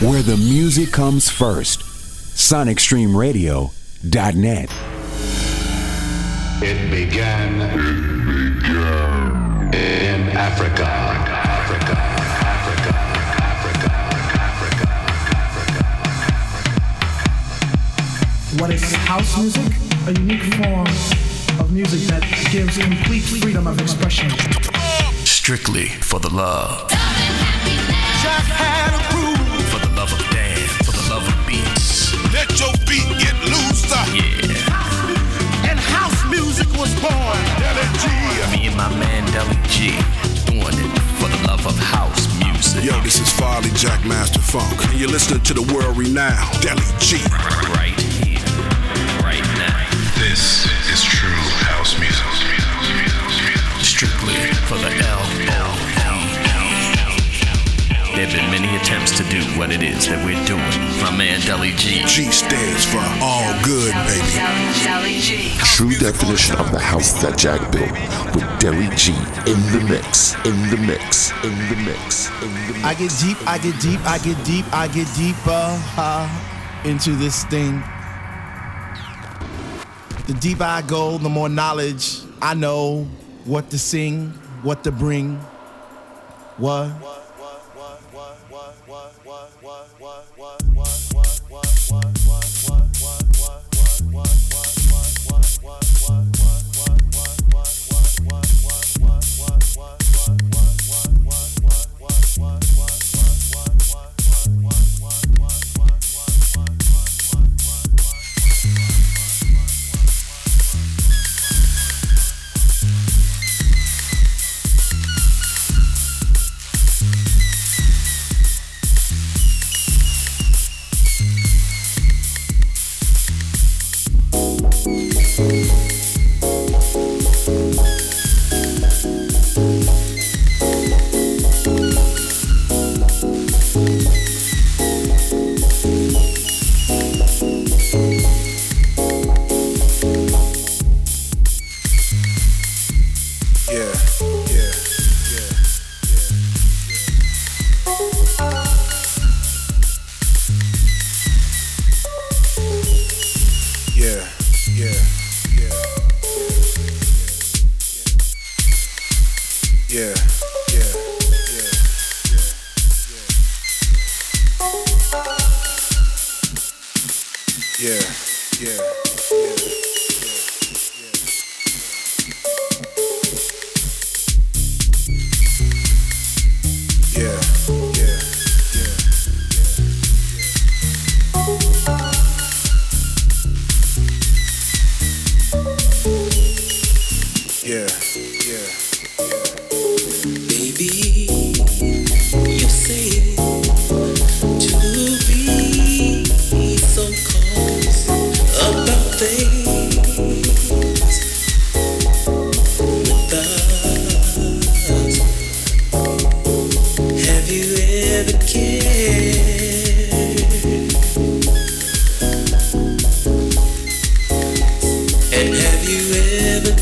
where the music comes first. SonicStreamRadio.net. It began. It began in Africa. Africa. Africa. Africa. Africa. What is house music? A unique form of music that gives complete freedom of expression. Strictly for the love. Loose. Yeah. And house music was born. Deli G. Me and my man Deli G doing it for the love of house music. Yo, this is Farley Jackmaster Funk, and you're listening to the world renowned Deli G. Right here, right now. This is true house music. Strictly for the L L L. There have been many attempts to do what it is that we're doing. My man Deli G. G stands for all good, baby. True definition of the house that Jack built with Deli G in the mix, in the mix, in the mix, in the mix. I get deep, I get deep, I get deep, I get deeper uh, into this thing. The deeper I go, the more knowledge I know what to sing, what to bring, what.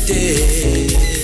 day.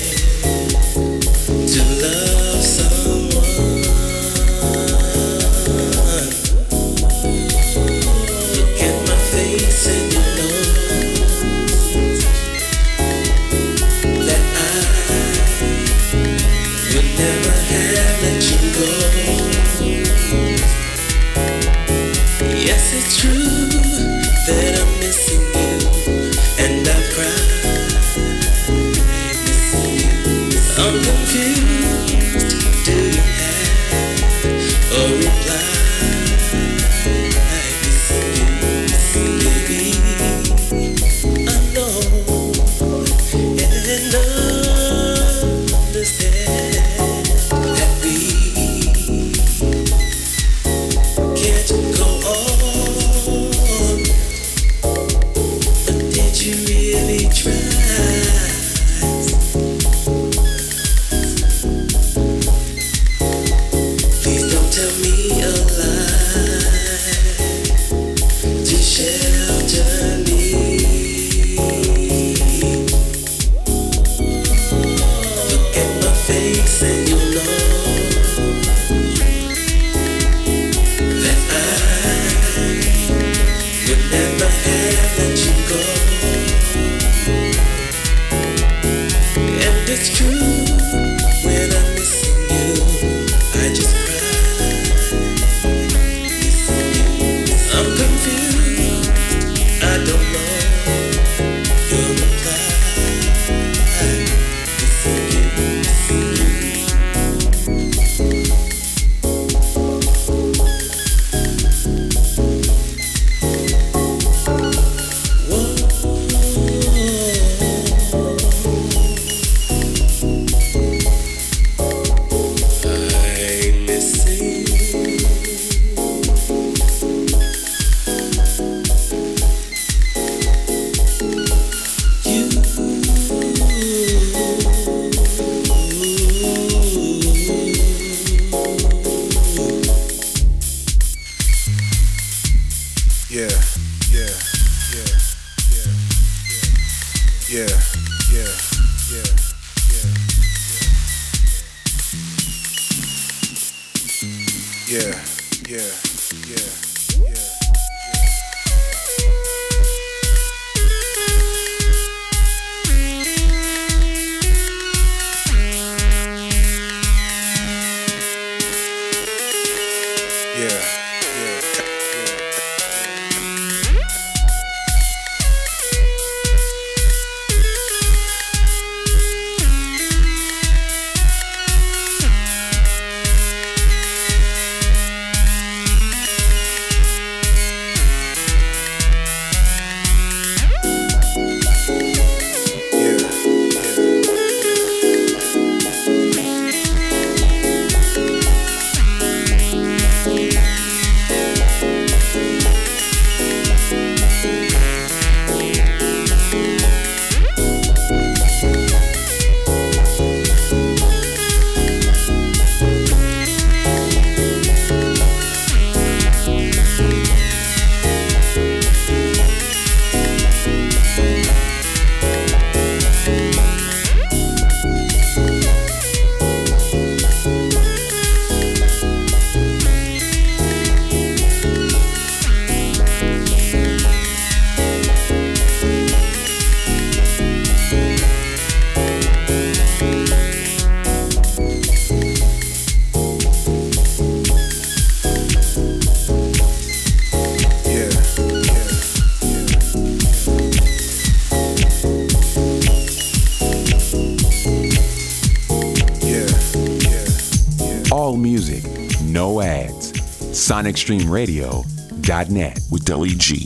sonicstreamradio.net with Deli G.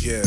Yeah.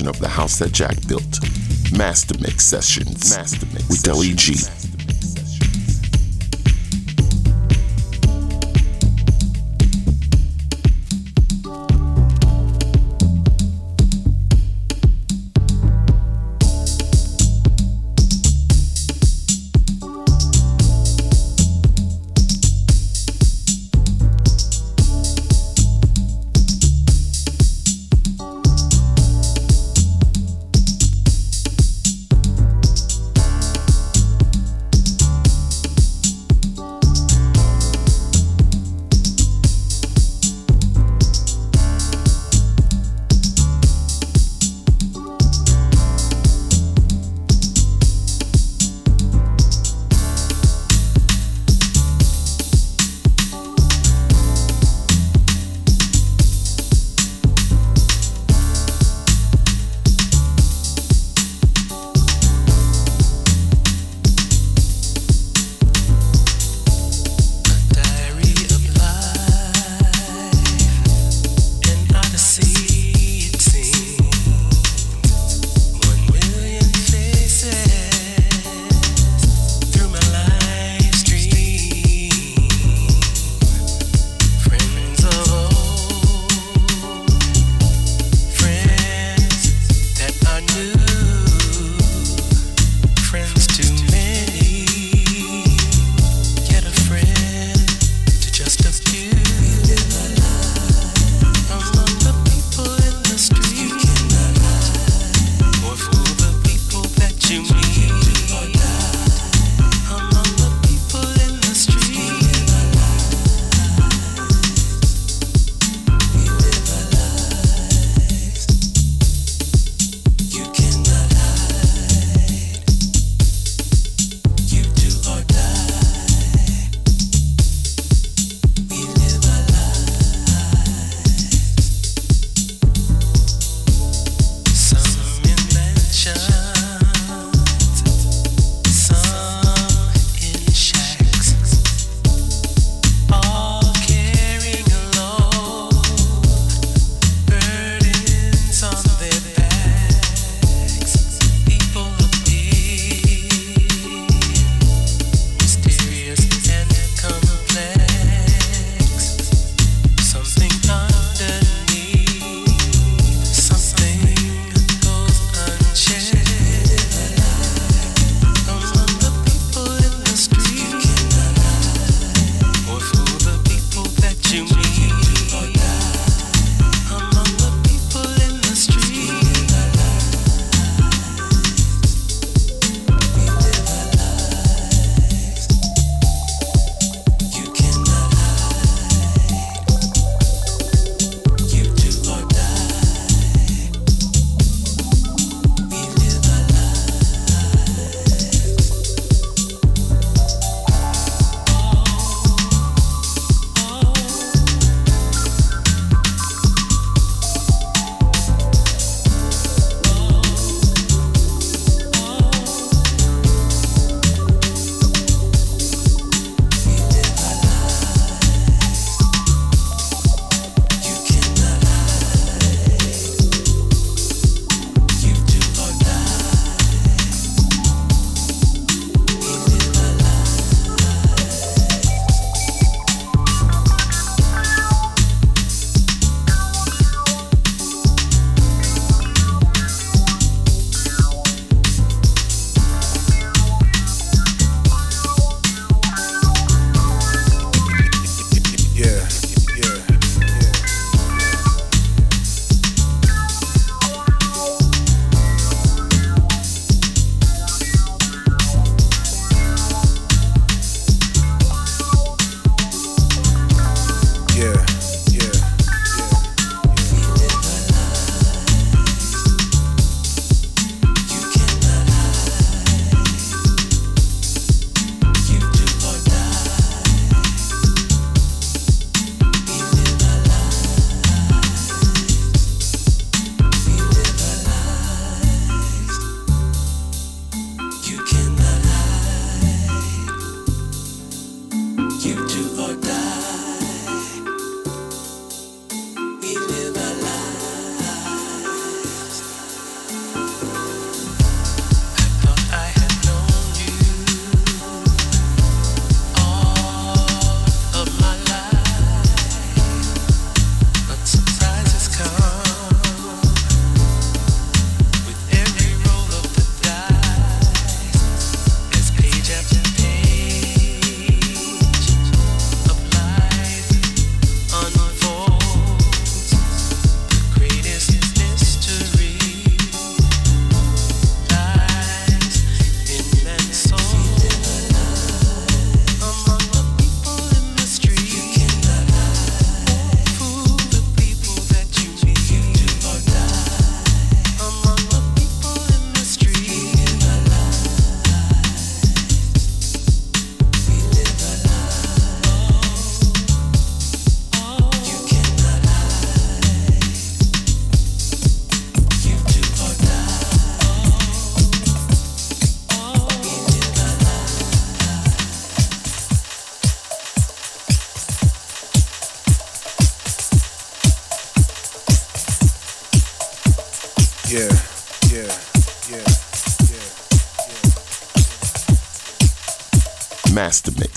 Definition of the house that Jack built. Master Mix Sessions. Master Mix with Deli G.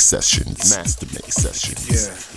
Sessions. Master Mix Sessions. Yeah, yeah,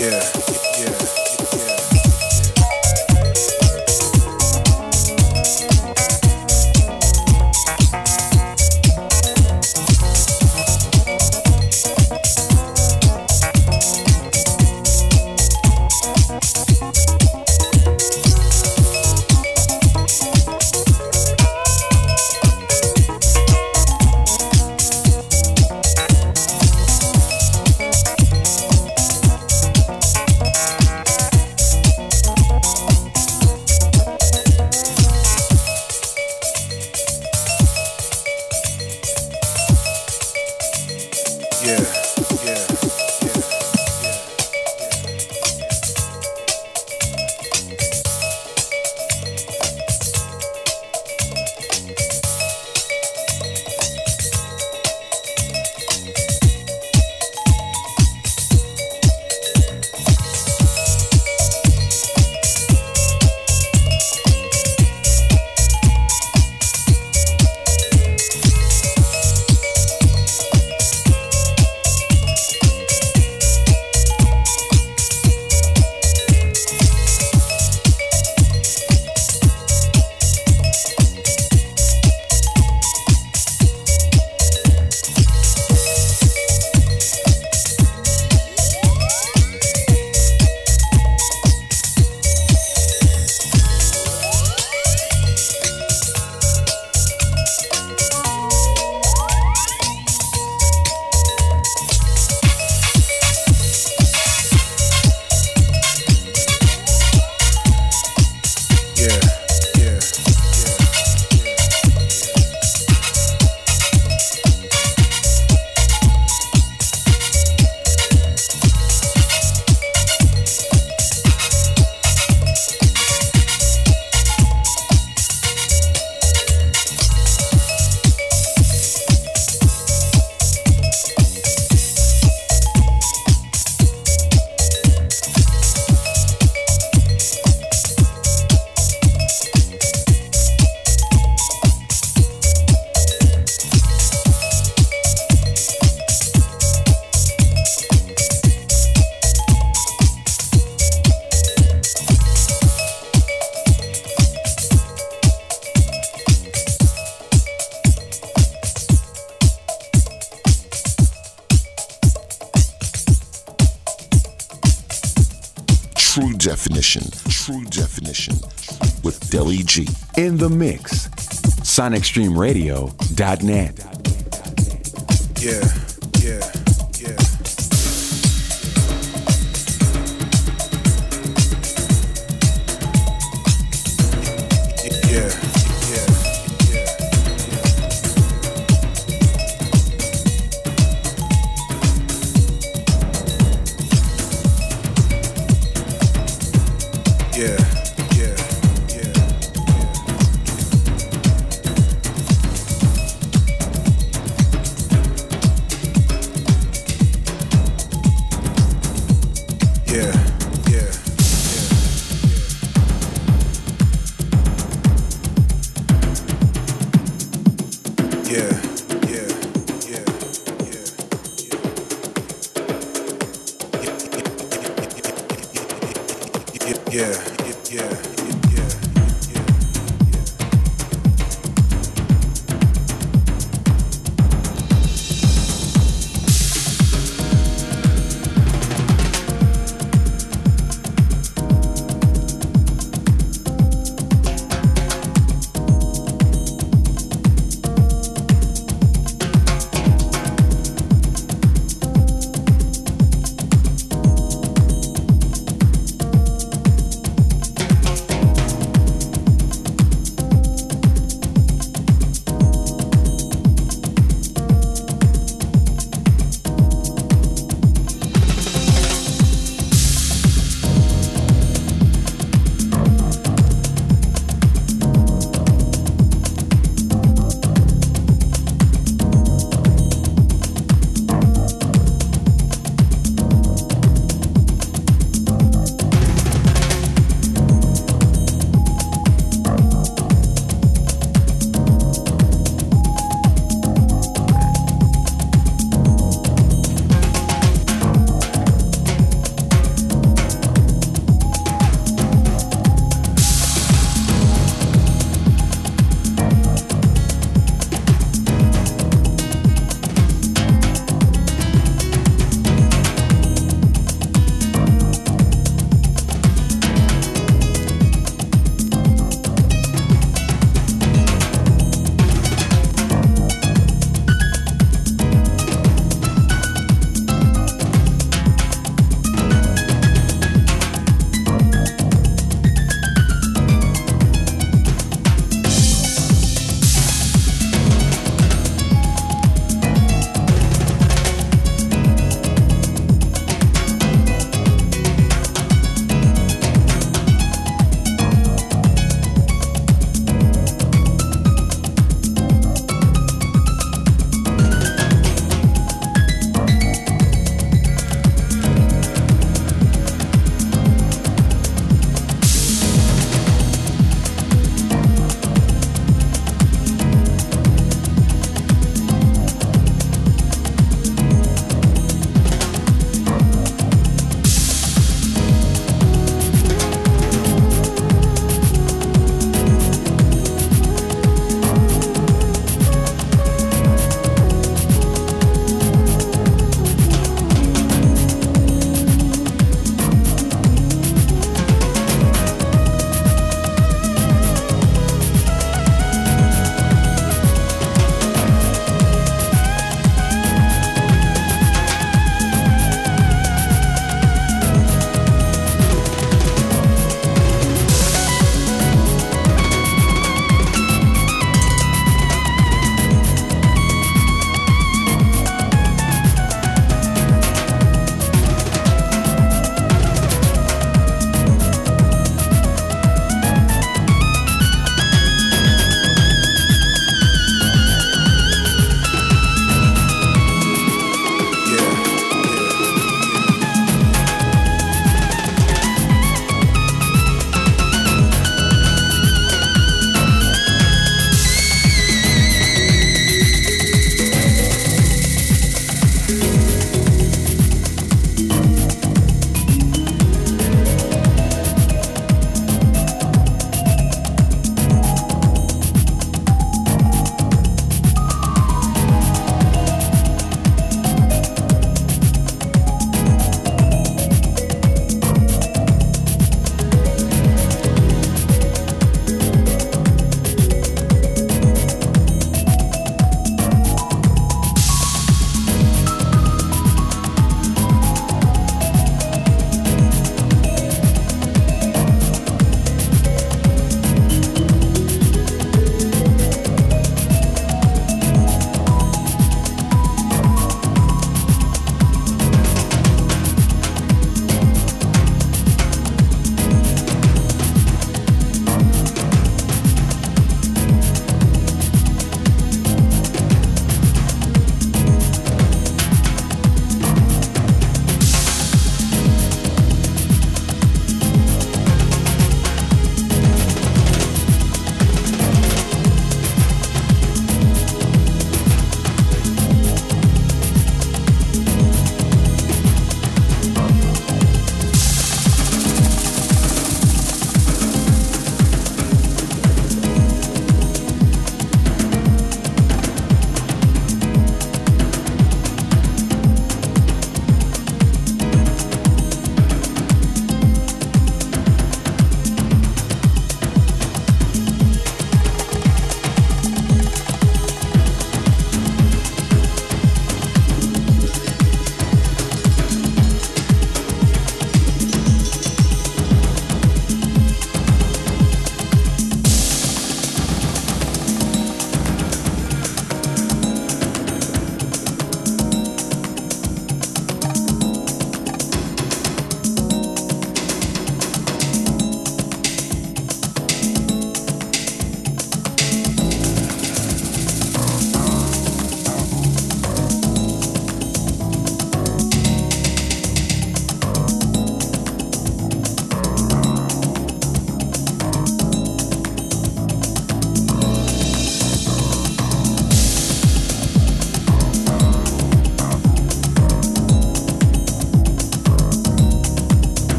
Yeah. SonicStreamRadio.net. Yeah.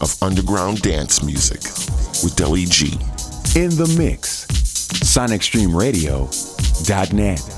Of underground dance music with Deli G. In the mix. SonicStreamRadio.net.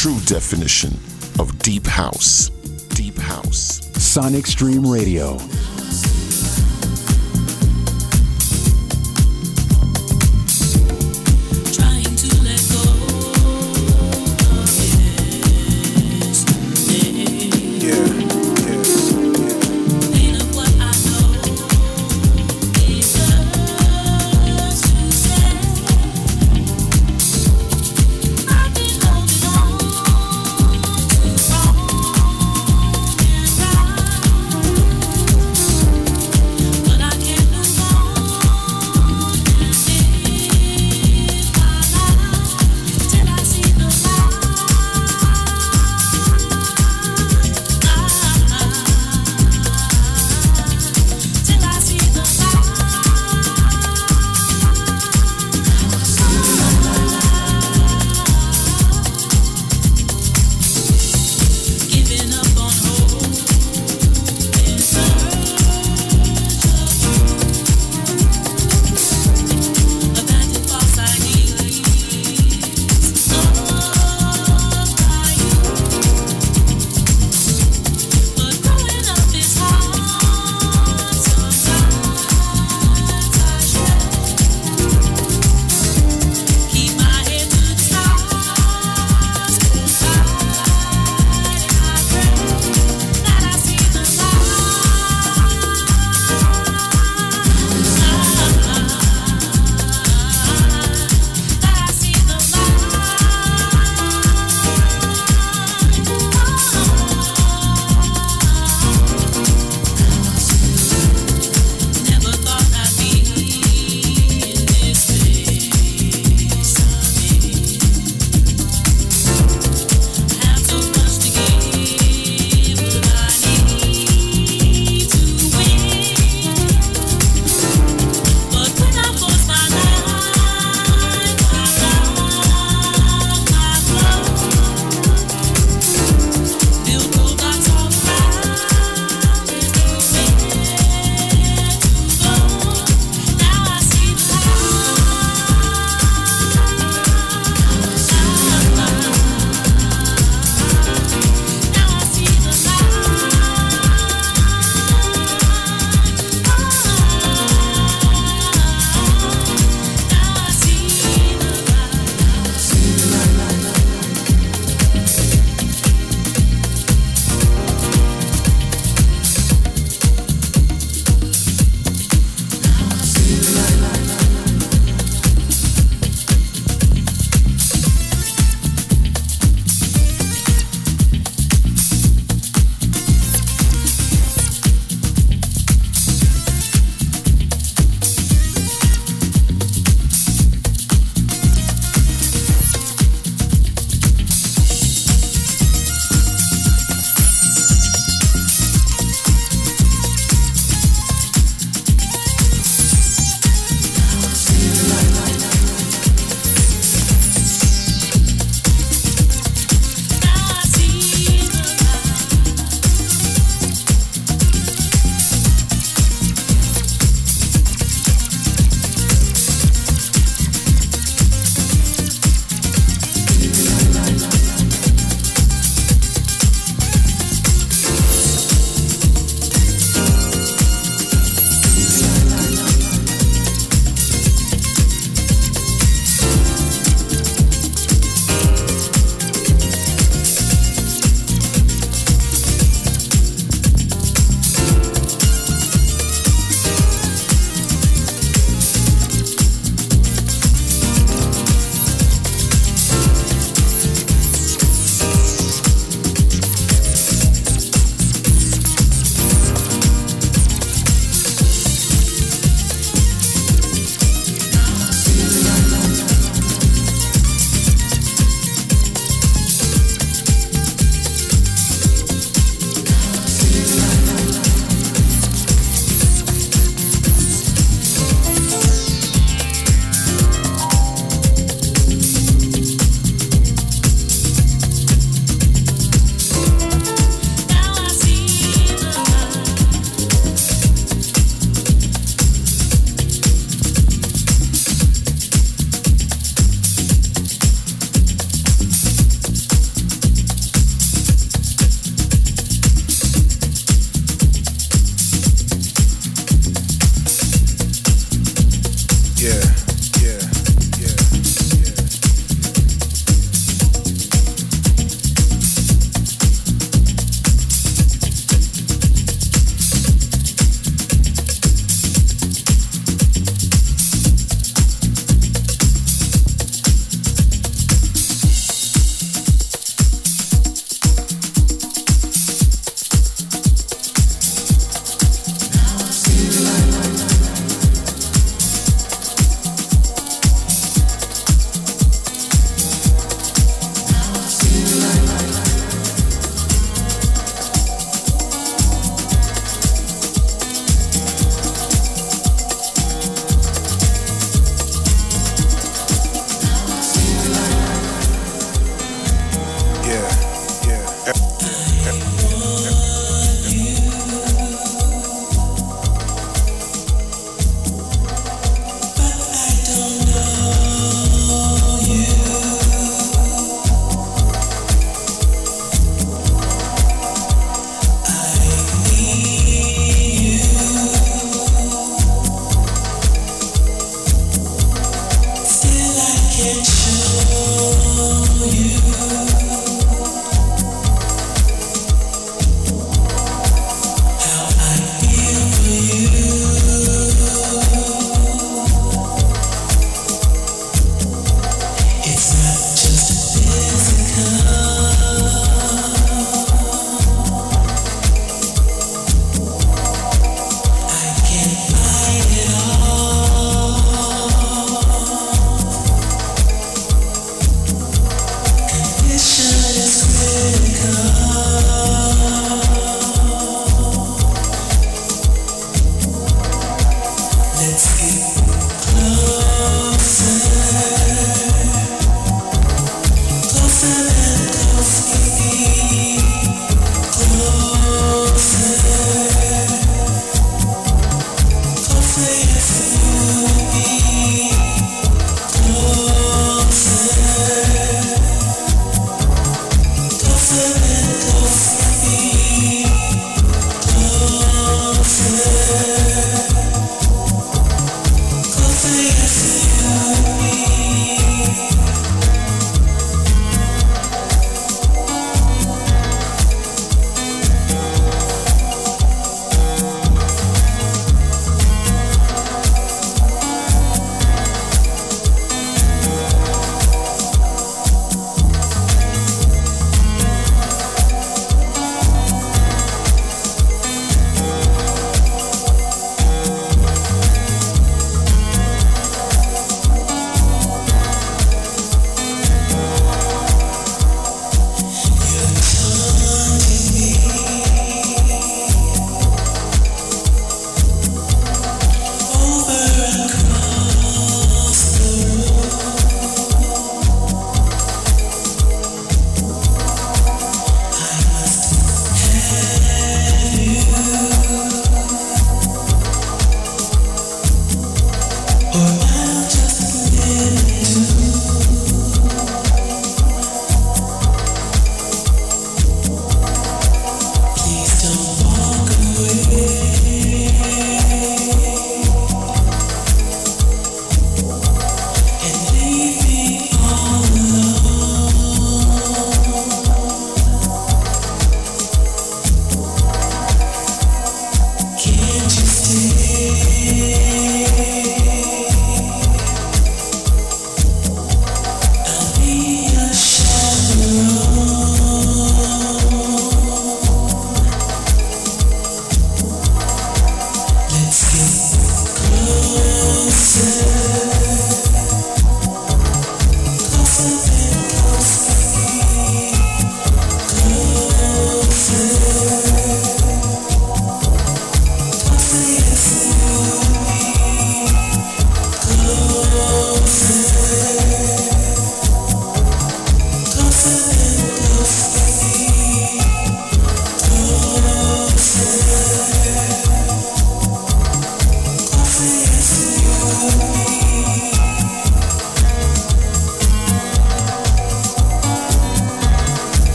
true definition of Deep House. Deep House. Sonic Stream Radio.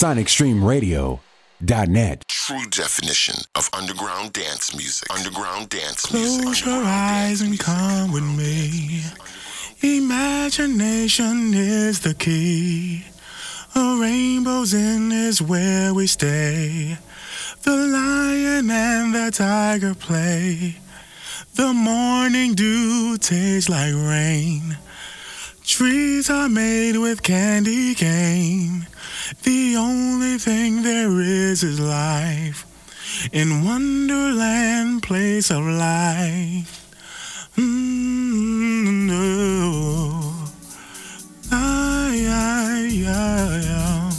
sonicstreamradio.net. True definition of underground dance music. Underground dance Close music. Close your eyes and come with me. Imagination is the key. A rainbow's in is where we stay. The lion and the tiger play. The morning dew tastes like rain. Trees are made with candy cane. The only thing there is is life. In Wonderland, place of light. Mm-hmm. Ay, yeah, yeah.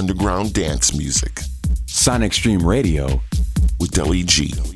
Underground dance music. Sonic Stream Radio with Deli G.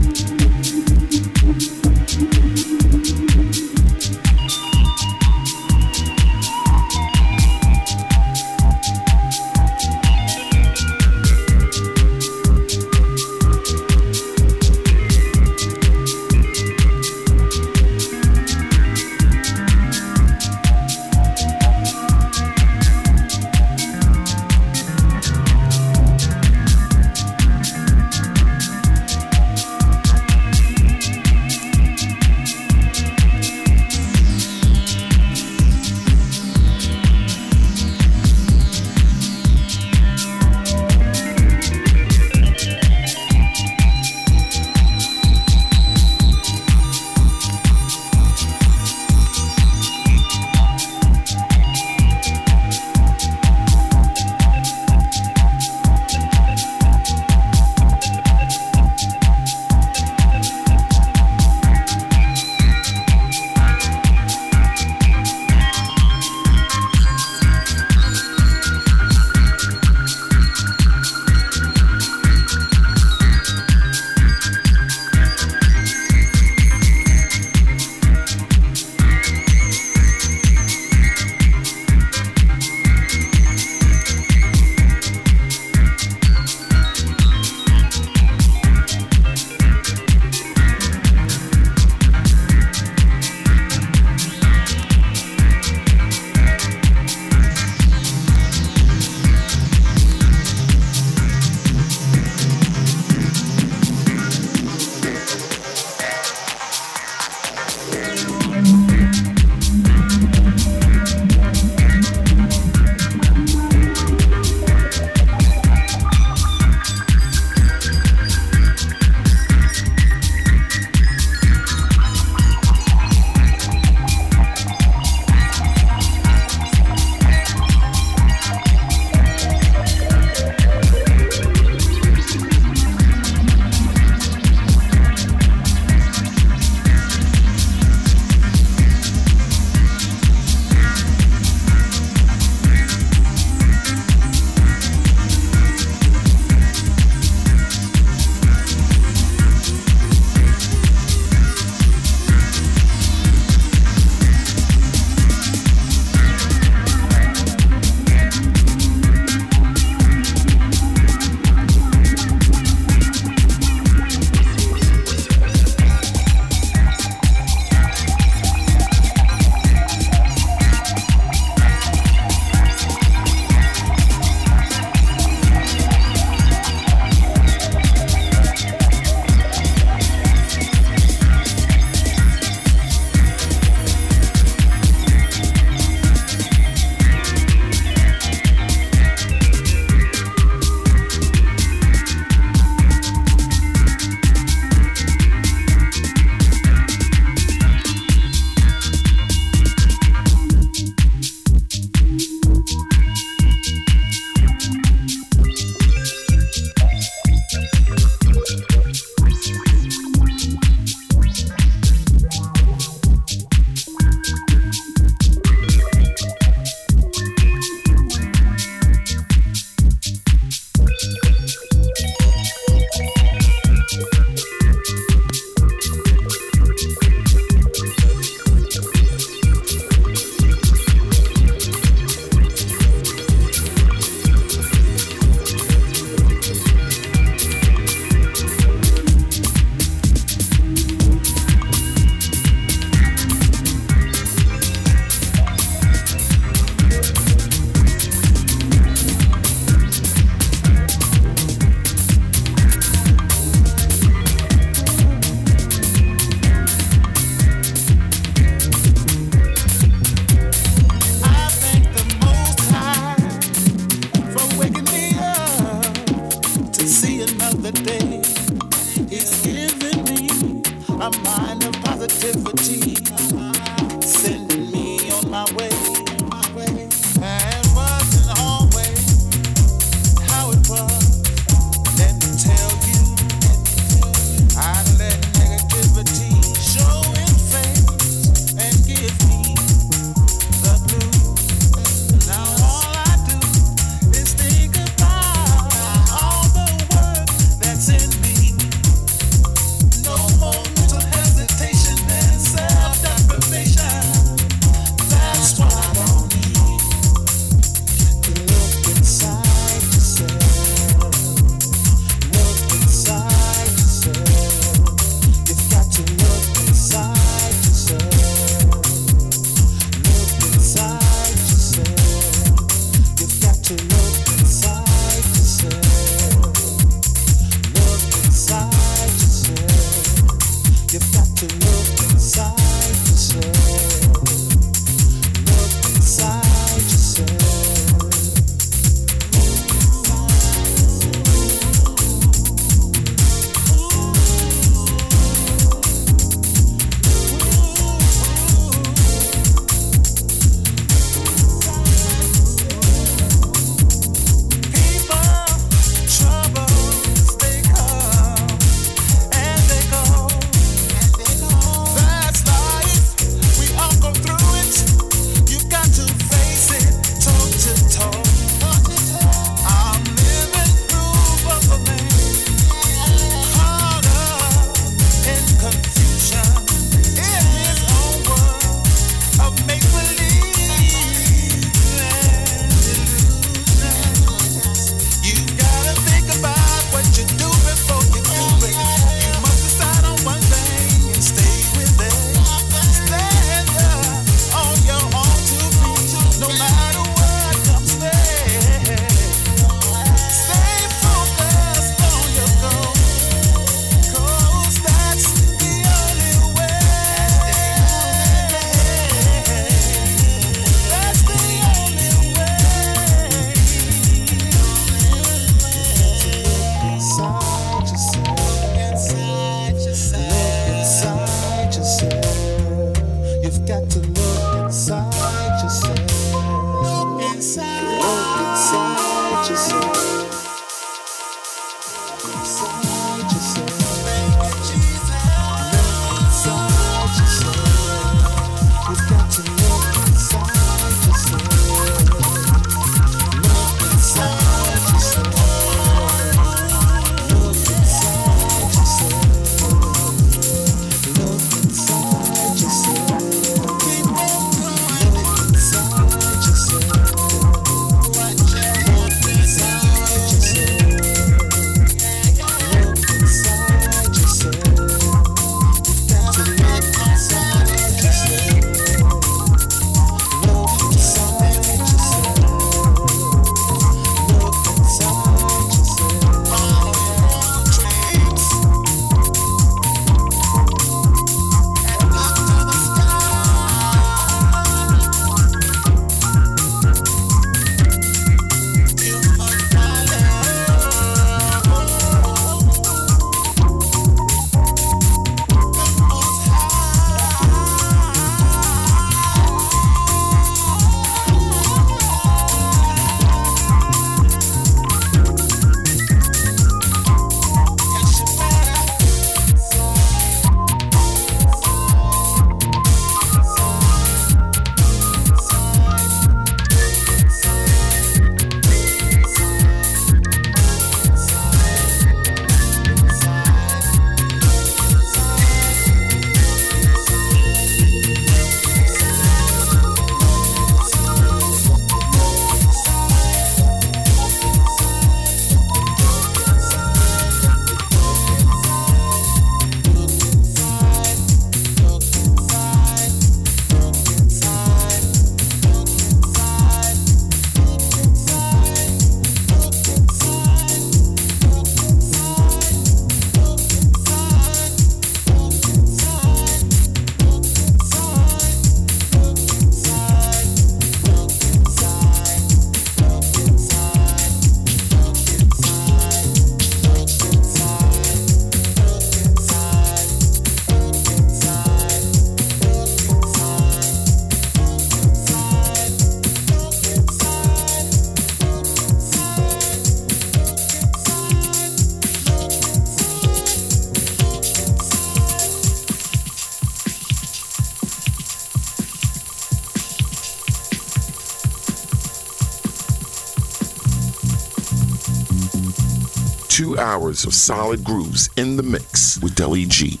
hours of solid grooves in the mix with Deli G.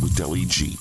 With Deli G.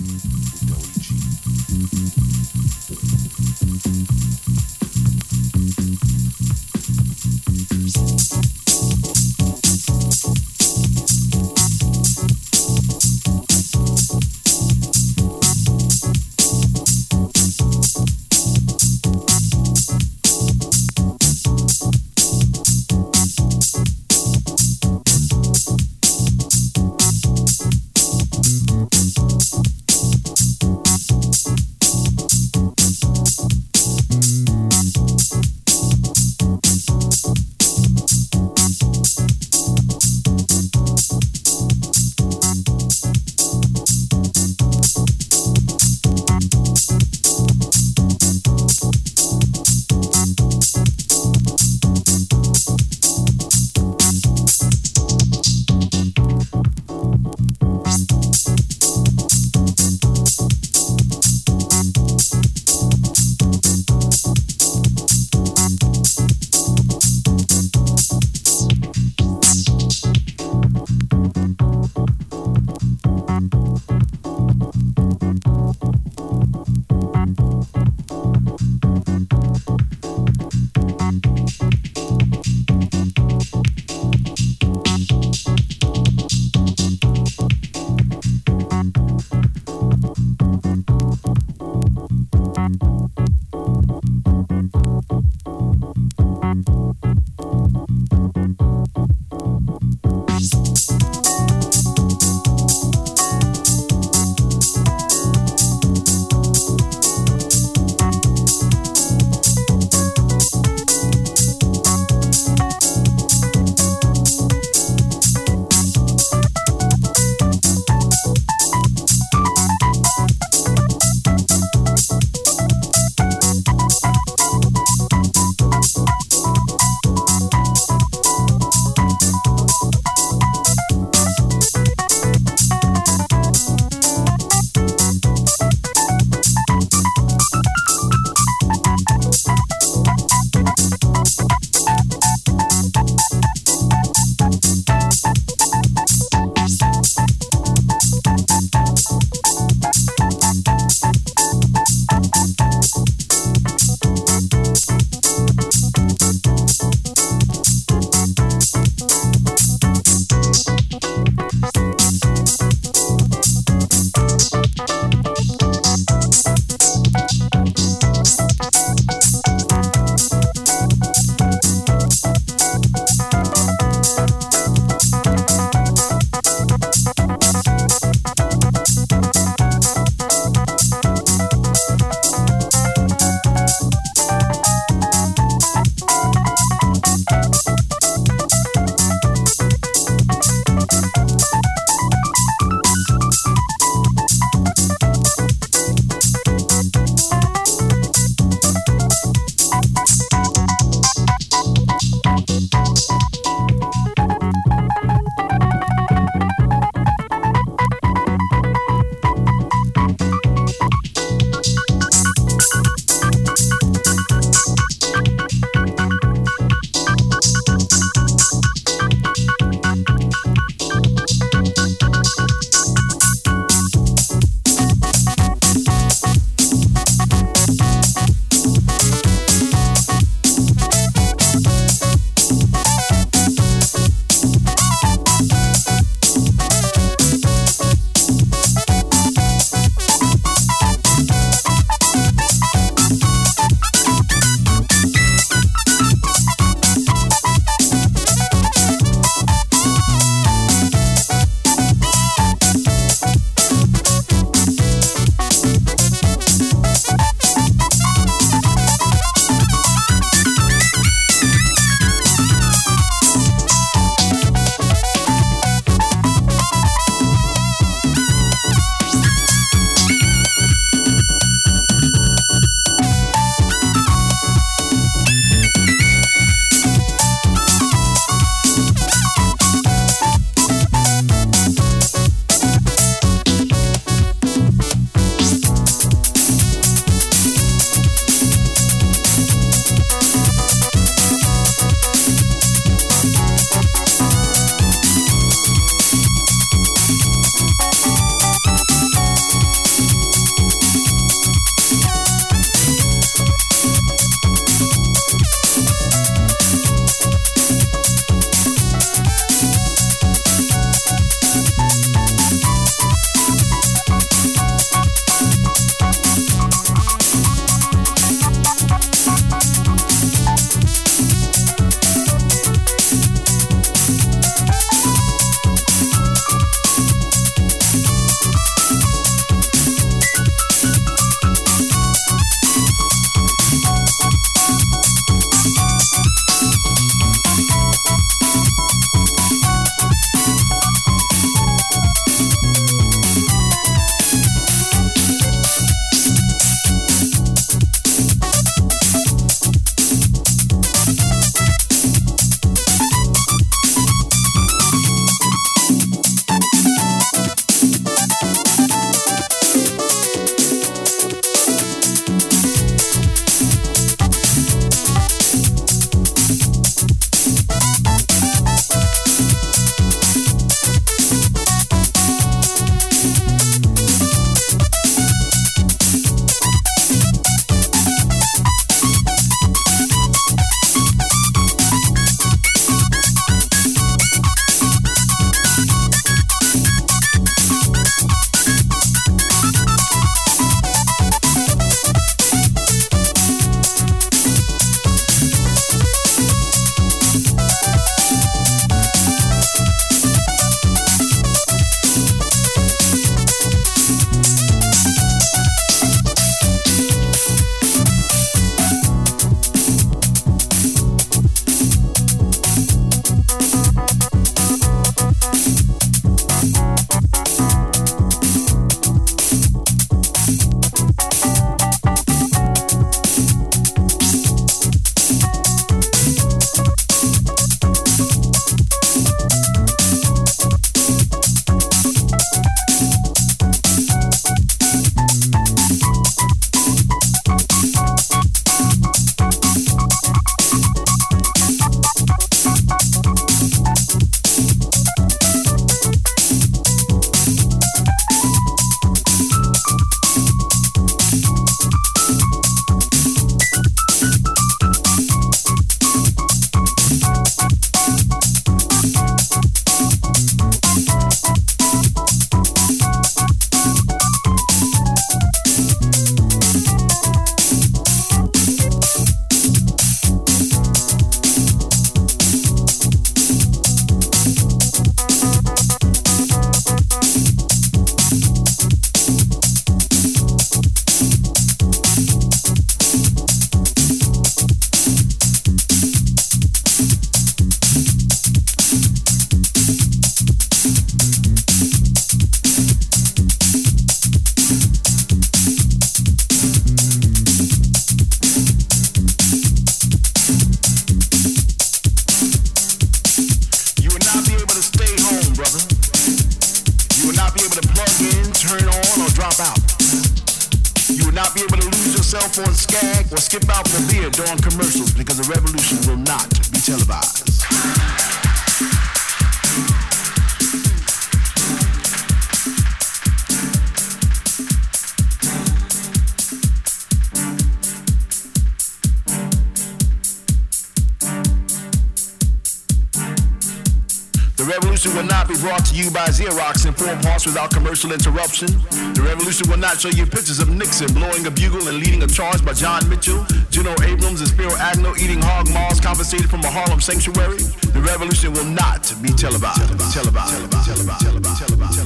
interruption. The revolution will not show you pictures of Nixon blowing a bugle and leading a charge by John Mitchell, General Abrams, and Spiro Agnew eating hog maws confiscated from a Harlem sanctuary. The revolution will not be. Televised. Televised. Televised. Televised. Televised. Televised.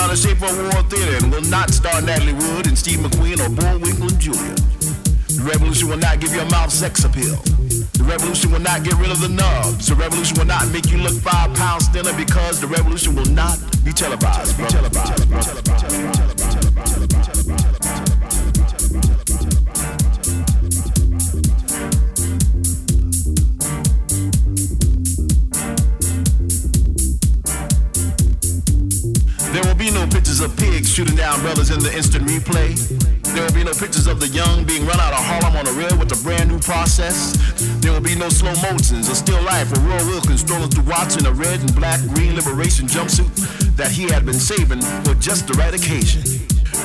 By the Schaefer Award Theater and will not star Natalie Wood and Steve McQueen or Bullwinkle and Julia. The revolution will not give your mouth sex appeal. The revolution will not get rid of the nubs. The revolution will not make you look five pounds thinner because the revolution will not be televised. Be televised. Be televised. Replay. There will be no pictures of the young being run out of Harlem on a rail with a brand new process. There will be no slow motions or still life or Roy Wilkins strolling through Watts in a red and black green liberation jumpsuit that he had been saving for just the right occasion.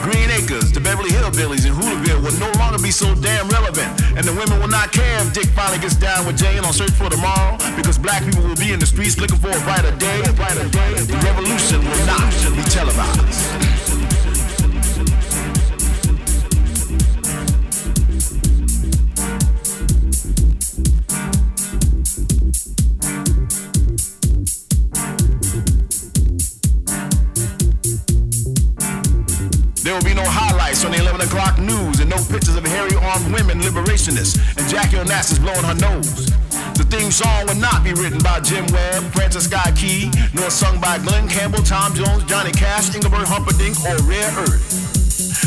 Green Acres, the Beverly Hillbillies, and Hooterville will no longer be so damn relevant. And the women will not care if Dick finally gets down with Jane on Search for Tomorrow because black people will be in the streets looking for a brighter day. A brighter day. The revolution will not be televised. Liberationists and Jackie Onassis blowing her nose. The theme song will not be written by Jim Webb, Francis Scott Key, nor sung by Glen Campbell, Tom Jones, Johnny Cash, Engelbert Humperdinck, or Rare Earth.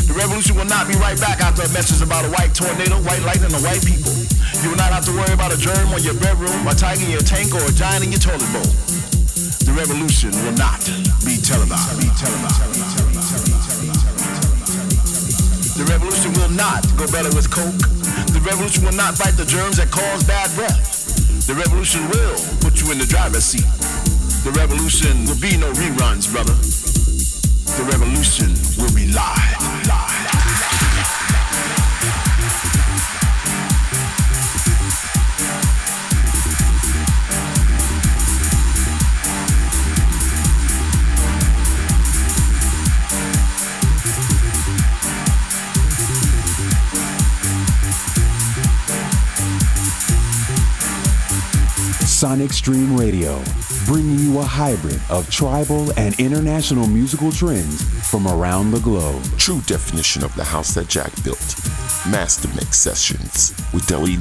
The revolution will not be right back after a message about a white tornado, white lightning, and white people. You will not have to worry about a germ on your bedroom, a tiger in your tank, or a giant in your toilet bowl. The revolution will not. Be televised. Be televised. The revolution will not go better with coke. The revolution will not fight the germs that cause bad breath. The revolution will put you in the driver's seat. The revolution will be no reruns, brother. The revolution will be live. Sonic Stream Radio, bringing you a hybrid of tribal and international musical trends from around the globe. True definition of the house that Jack built. Master Mix Sessions with Deli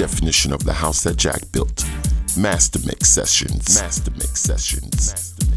definition of the house that Jack built. Master Mix Sessions. Master Mix Sessions. Master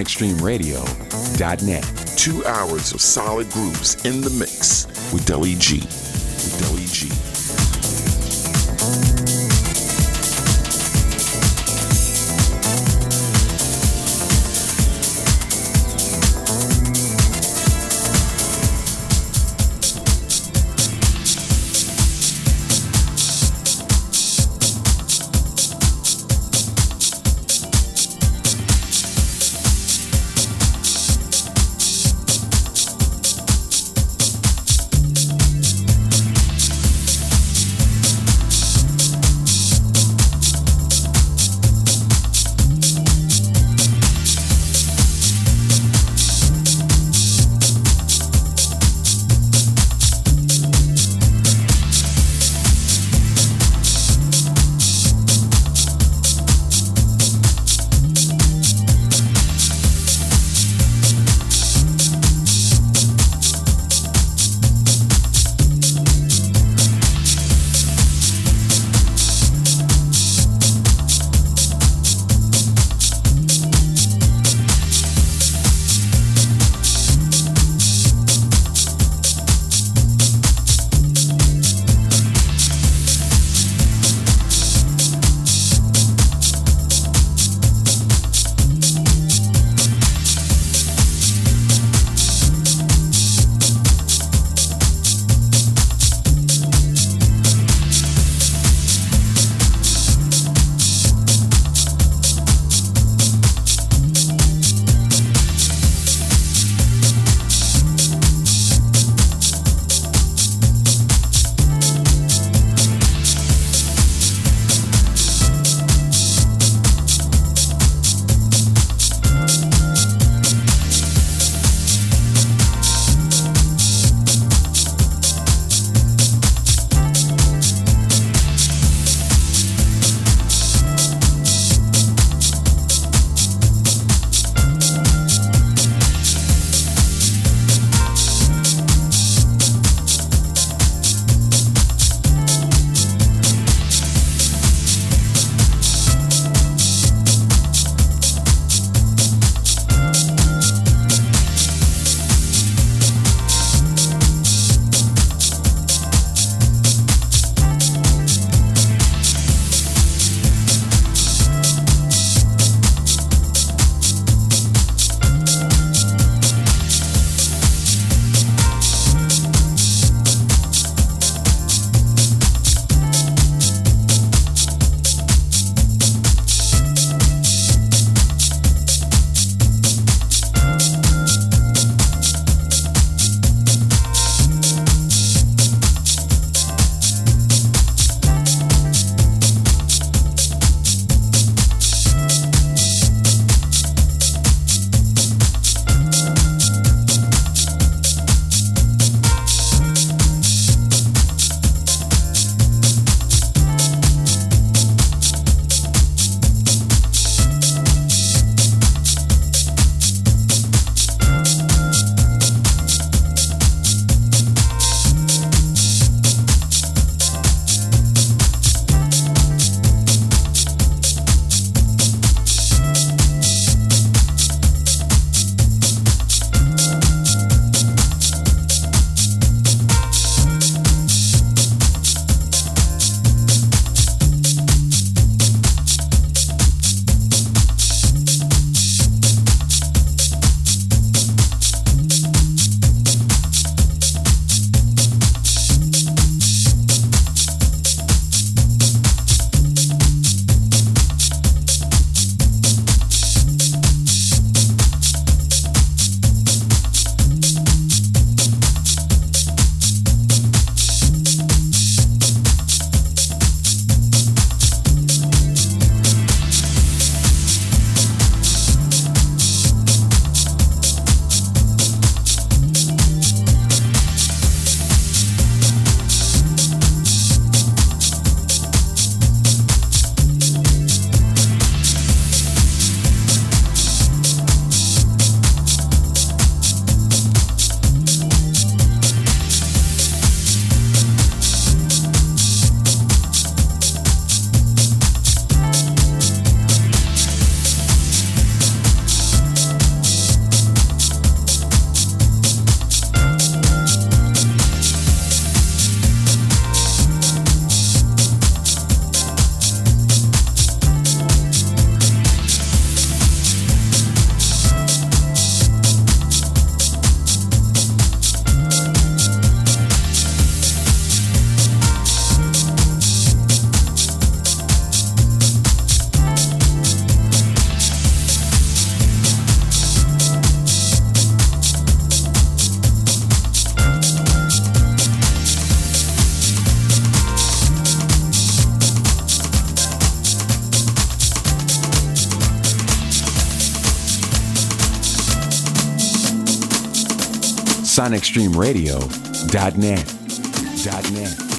SonicStreamRadio.net. Two hours of solid grooves in the mix with Deli G. SonicStreamRadio.net. .net.